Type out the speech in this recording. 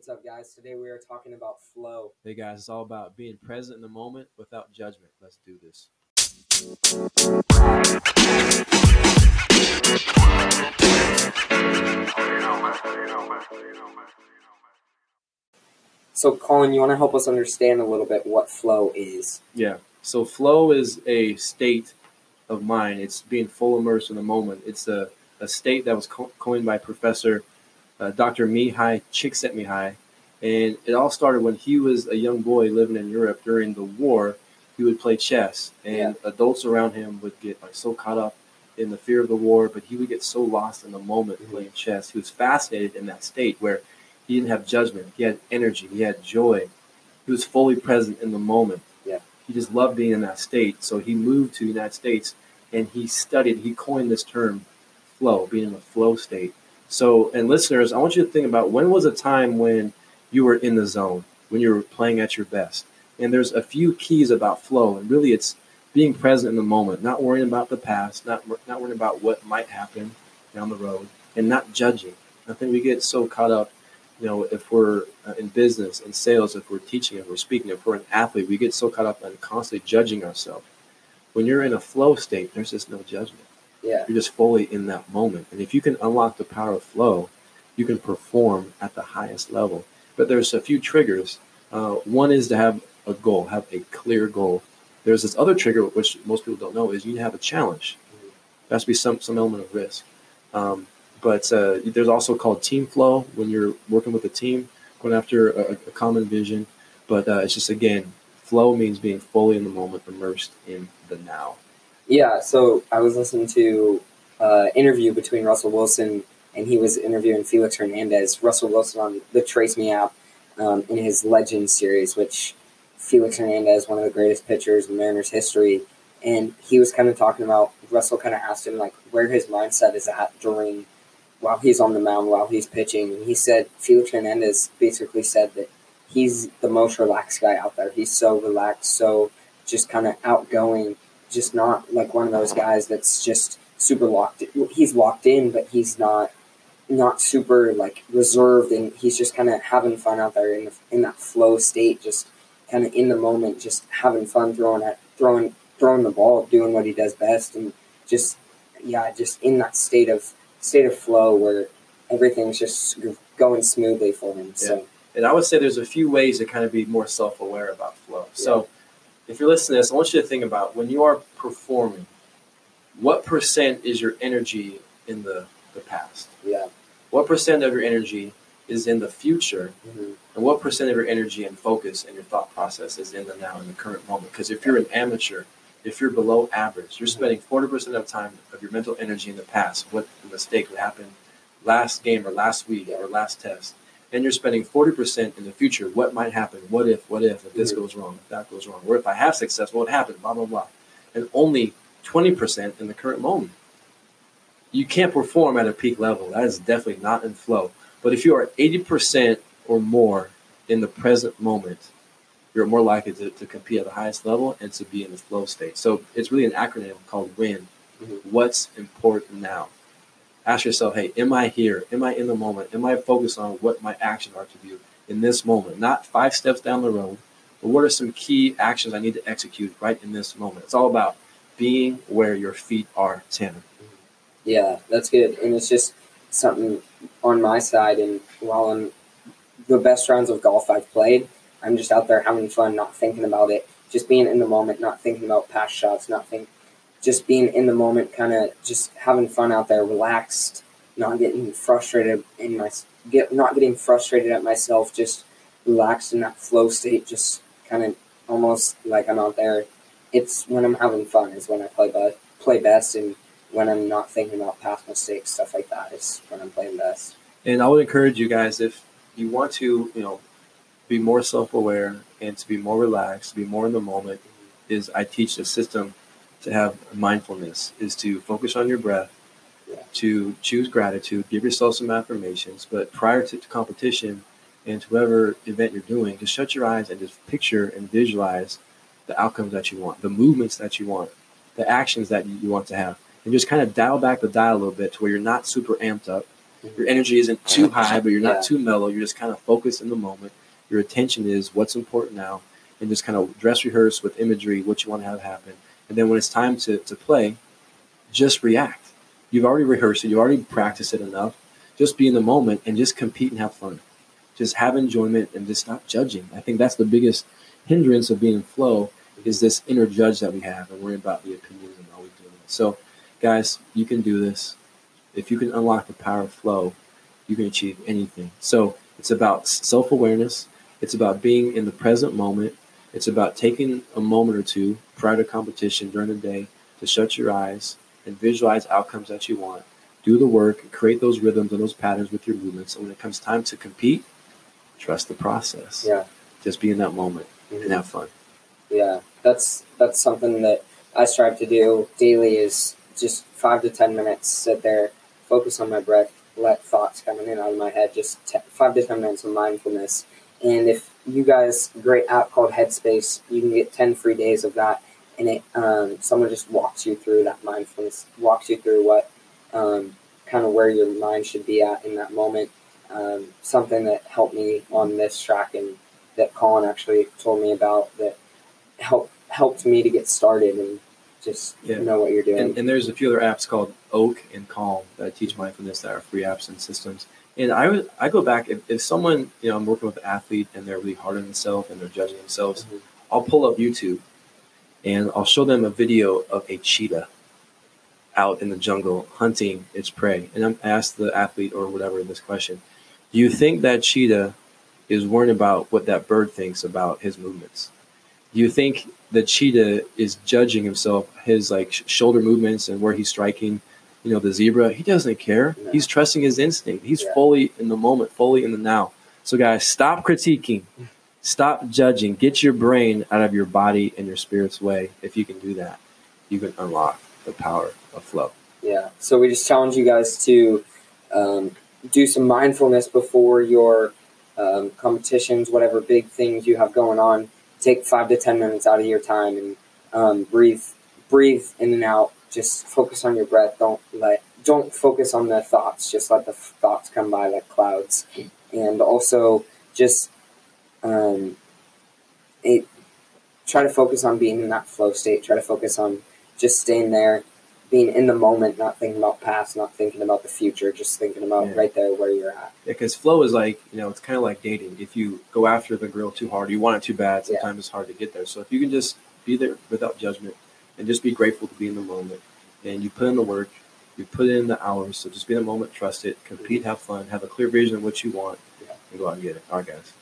What's up, guys? Today we are talking about flow. Hey guys, it's all about being present in the moment without judgment. Let's do this. So, Colin, you want to help us understand a little bit what flow is? Yeah. So flow is a state of mind. It's being full immersed in the moment. It's a, a state that was co- coined by Professor uh, Dr. Mihai Csikszentmihalyi, and it all started when he was a young boy living in Europe during the war. He would play chess, and Yeah. adults around him would get like so caught up in the fear of the war, but he would get so lost in the moment Mhm. playing chess. He was fascinated in that state where he didn't have judgment. He had energy. He had joy. He was fully present in the moment. Yeah. He just loved being in that state. So he moved to the United States and he studied. He coined this term, flow, being in a flow state. So, and listeners, I want you to think about when was a time when you were in the zone, when you were playing at your best. And there's a few keys about flow, and really it's being present in the moment, not worrying about the past, not not worrying about what might happen down the road, and not judging. I think we get so caught up, you know, if we're uh, in business, in sales, if we're teaching, if we're speaking, if we're an athlete, we get so caught up in constantly judging ourselves. When you're in a flow state, there's just no judgment Yeah. you're just fully in that moment. And if you can unlock the power of flow, you can perform at the highest level. But there's a few triggers. Uh, one is to have a goal, have a clear goal. There's this other trigger, which most people don't know, is you have a challenge. There has to be some, some element of risk. Um, but uh, there's also called team flow when you're working with a team, going after a, a common vision. But uh, it's just, again, flow means being fully in the moment, immersed in the now. Yeah, so I was listening to uh, interview between Russell Wilson and he was interviewing Felix Hernandez. Russell Wilson on the TraceMe app um, in his Legends series, which Felix Hernandez, one of the greatest pitchers in Mariners history, and he was kind of talking about Russell kind of asked him like where his mindset is at during while he's on the mound while he's pitching, and he said Felix Hernandez basically said that he's the most relaxed guy out there. He's so relaxed, so just kind of outgoing just not like one of those guys that's just super locked. In. He's locked in, but he's not not super like reserved, and he's just kind of having fun out there in the, in that flow state, just kind of in the moment, just having fun throwing at throwing throwing the ball, doing what he does best, and just yeah, just in that state of state of flow where everything's just going smoothly for him. So And I would say there's a few ways to kind of be more self aware about flow. So if you're listening to this, I want you to think about when you are performing, what percent is your energy in the, the past? yeah, What percent of your energy is in the future? hmm And what percent of your energy and focus and your thought process is in the now, in the current moment? Because if you're an amateur, if you're below average, you're spending 40% of time of your mental energy in the past, what the mistake that happened last game or last week or last test. And you're spending 40% in the future, what might happen, what if, what if, if this Mhm. goes wrong, if that goes wrong, or if I have success, what would happen, blah, blah, blah. And only 20% in the current moment. You can't perform at a peak level. That is definitely not in flow. But if you are 80% or more in the present moment, you're more likely to, to compete at the highest level and to be in the flow state. So it's really an acronym called WIN. Mhm. What's important now? Ask yourself, hey, am I here? Am I in the moment? Am I focused on what my actions are to do in this moment? Not five steps down the road, but what are some key actions I need to execute right in this moment? It's all about being where your feet are, Tanner. Yeah, that's good. And it's just something on my side. And while I'm the best rounds of golf I've played, I'm just out there having fun, not thinking about it, just being in the moment, not thinking about past shots, not think, just being in the moment, kind of just having fun out there, relaxed, not getting frustrated in my get not getting frustrated at myself, just relaxed in that flow state, just kind of almost like I'm out there. It's when I'm having fun is when I play best, play best, and when I'm not thinking about past mistakes, stuff like that is when I'm playing best. And I would encourage you guys if you want to, you know, be more self-aware and to be more relaxed, to be more in the moment, is I teach the system to have mindfulness, is to focus on your breath, Yeah. to choose gratitude, give yourself some affirmations, but prior to, to competition and to whatever event you're doing, just shut your eyes and just picture and visualize the outcomes that you want, the movements that you want, the actions that you, you want to have, and just kind of dial back the dial a little bit to where you're not super amped up. Your energy isn't too high, but you're not Yeah. too mellow. You're just kind of focused in the moment. Your attention is what's important now, and just kind of dress rehearse with imagery what you want to have happen. And then when it's time to, to play, just react. You've already rehearsed it, you've already practiced it enough. Just be in the moment and just compete and have fun. Just have enjoyment and just stop judging. I think that's the biggest hindrance of being in flow is this inner judge that we have and worry about the opinions and always doing it. So, guys, you can do this. If you can unlock the power of flow, you can achieve anything. So, it's about self awareness, it's about being in the present moment, it's about taking a moment or two prior to competition during the day to shut your eyes and visualize outcomes that you want. Do the work, create those rhythms and those patterns with your movements. And when it comes time to compete, trust the process. Yeah. Just be in that moment Mhm. and have fun. Yeah, that's that's something that I strive to do daily. Is just five to ten minutes, sit there, focus on my breath, let thoughts come in and out of my head. Just te- five to ten minutes of mindfulness. And if you guys, great app called Headspace, you can get ten free days of that, and it um, someone just walks you through that mindfulness, walks you through what um, kind of where your mind should be at in that moment. Um, something that helped me on this track and that Colin actually told me about that helped helped me to get started and just Yeah. know what you're doing. And, and there's a few other apps called Oak and Calm that teach mindfulness that are free apps and systems. And I I go back if, if someone you know I'm working with an athlete and they're really hard on themselves and they're judging themselves, Mhm. I'll pull up YouTube and I'll show them a video of a cheetah out in the jungle hunting its prey. And I'm asked the athlete or whatever this question: Do you think that cheetah is worrying about what that bird thinks about his movements? Do you think the cheetah is judging himself, his like sh- shoulder movements and where he's striking? You know, the zebra, he doesn't care. No. He's trusting his instinct. He's Yeah. fully in the moment, fully in the now. So, guys, stop critiquing, stop judging. Get your brain out of your body and your spirit's way. If you can do that, you can unlock the power of flow. Yeah. So we just challenge you guys to um, do some mindfulness before your um, competitions, whatever big things you have going on. Take five to ten minutes out of your time and um, breathe, breathe in and out. Just focus on your breath. Don't let, don't focus on the thoughts. Just let the thoughts come by like clouds. And also, just um, it, try to focus on being in that flow state. Try to focus on just staying there, being in the moment, not thinking about past, not thinking about the future, just thinking about Yeah. right there where you're at. Because flow is like, you know, it's kind of like dating. If you go after the girl too hard, you want it too bad, Yeah. sometimes it's hard to get there. So if you can just be there without judgment and just be grateful to be in the moment and you put in the work, you put in the hours, so just be in the moment, trust it, compete, have fun, have a clear vision of what you want, and go out and get it. All right, guys.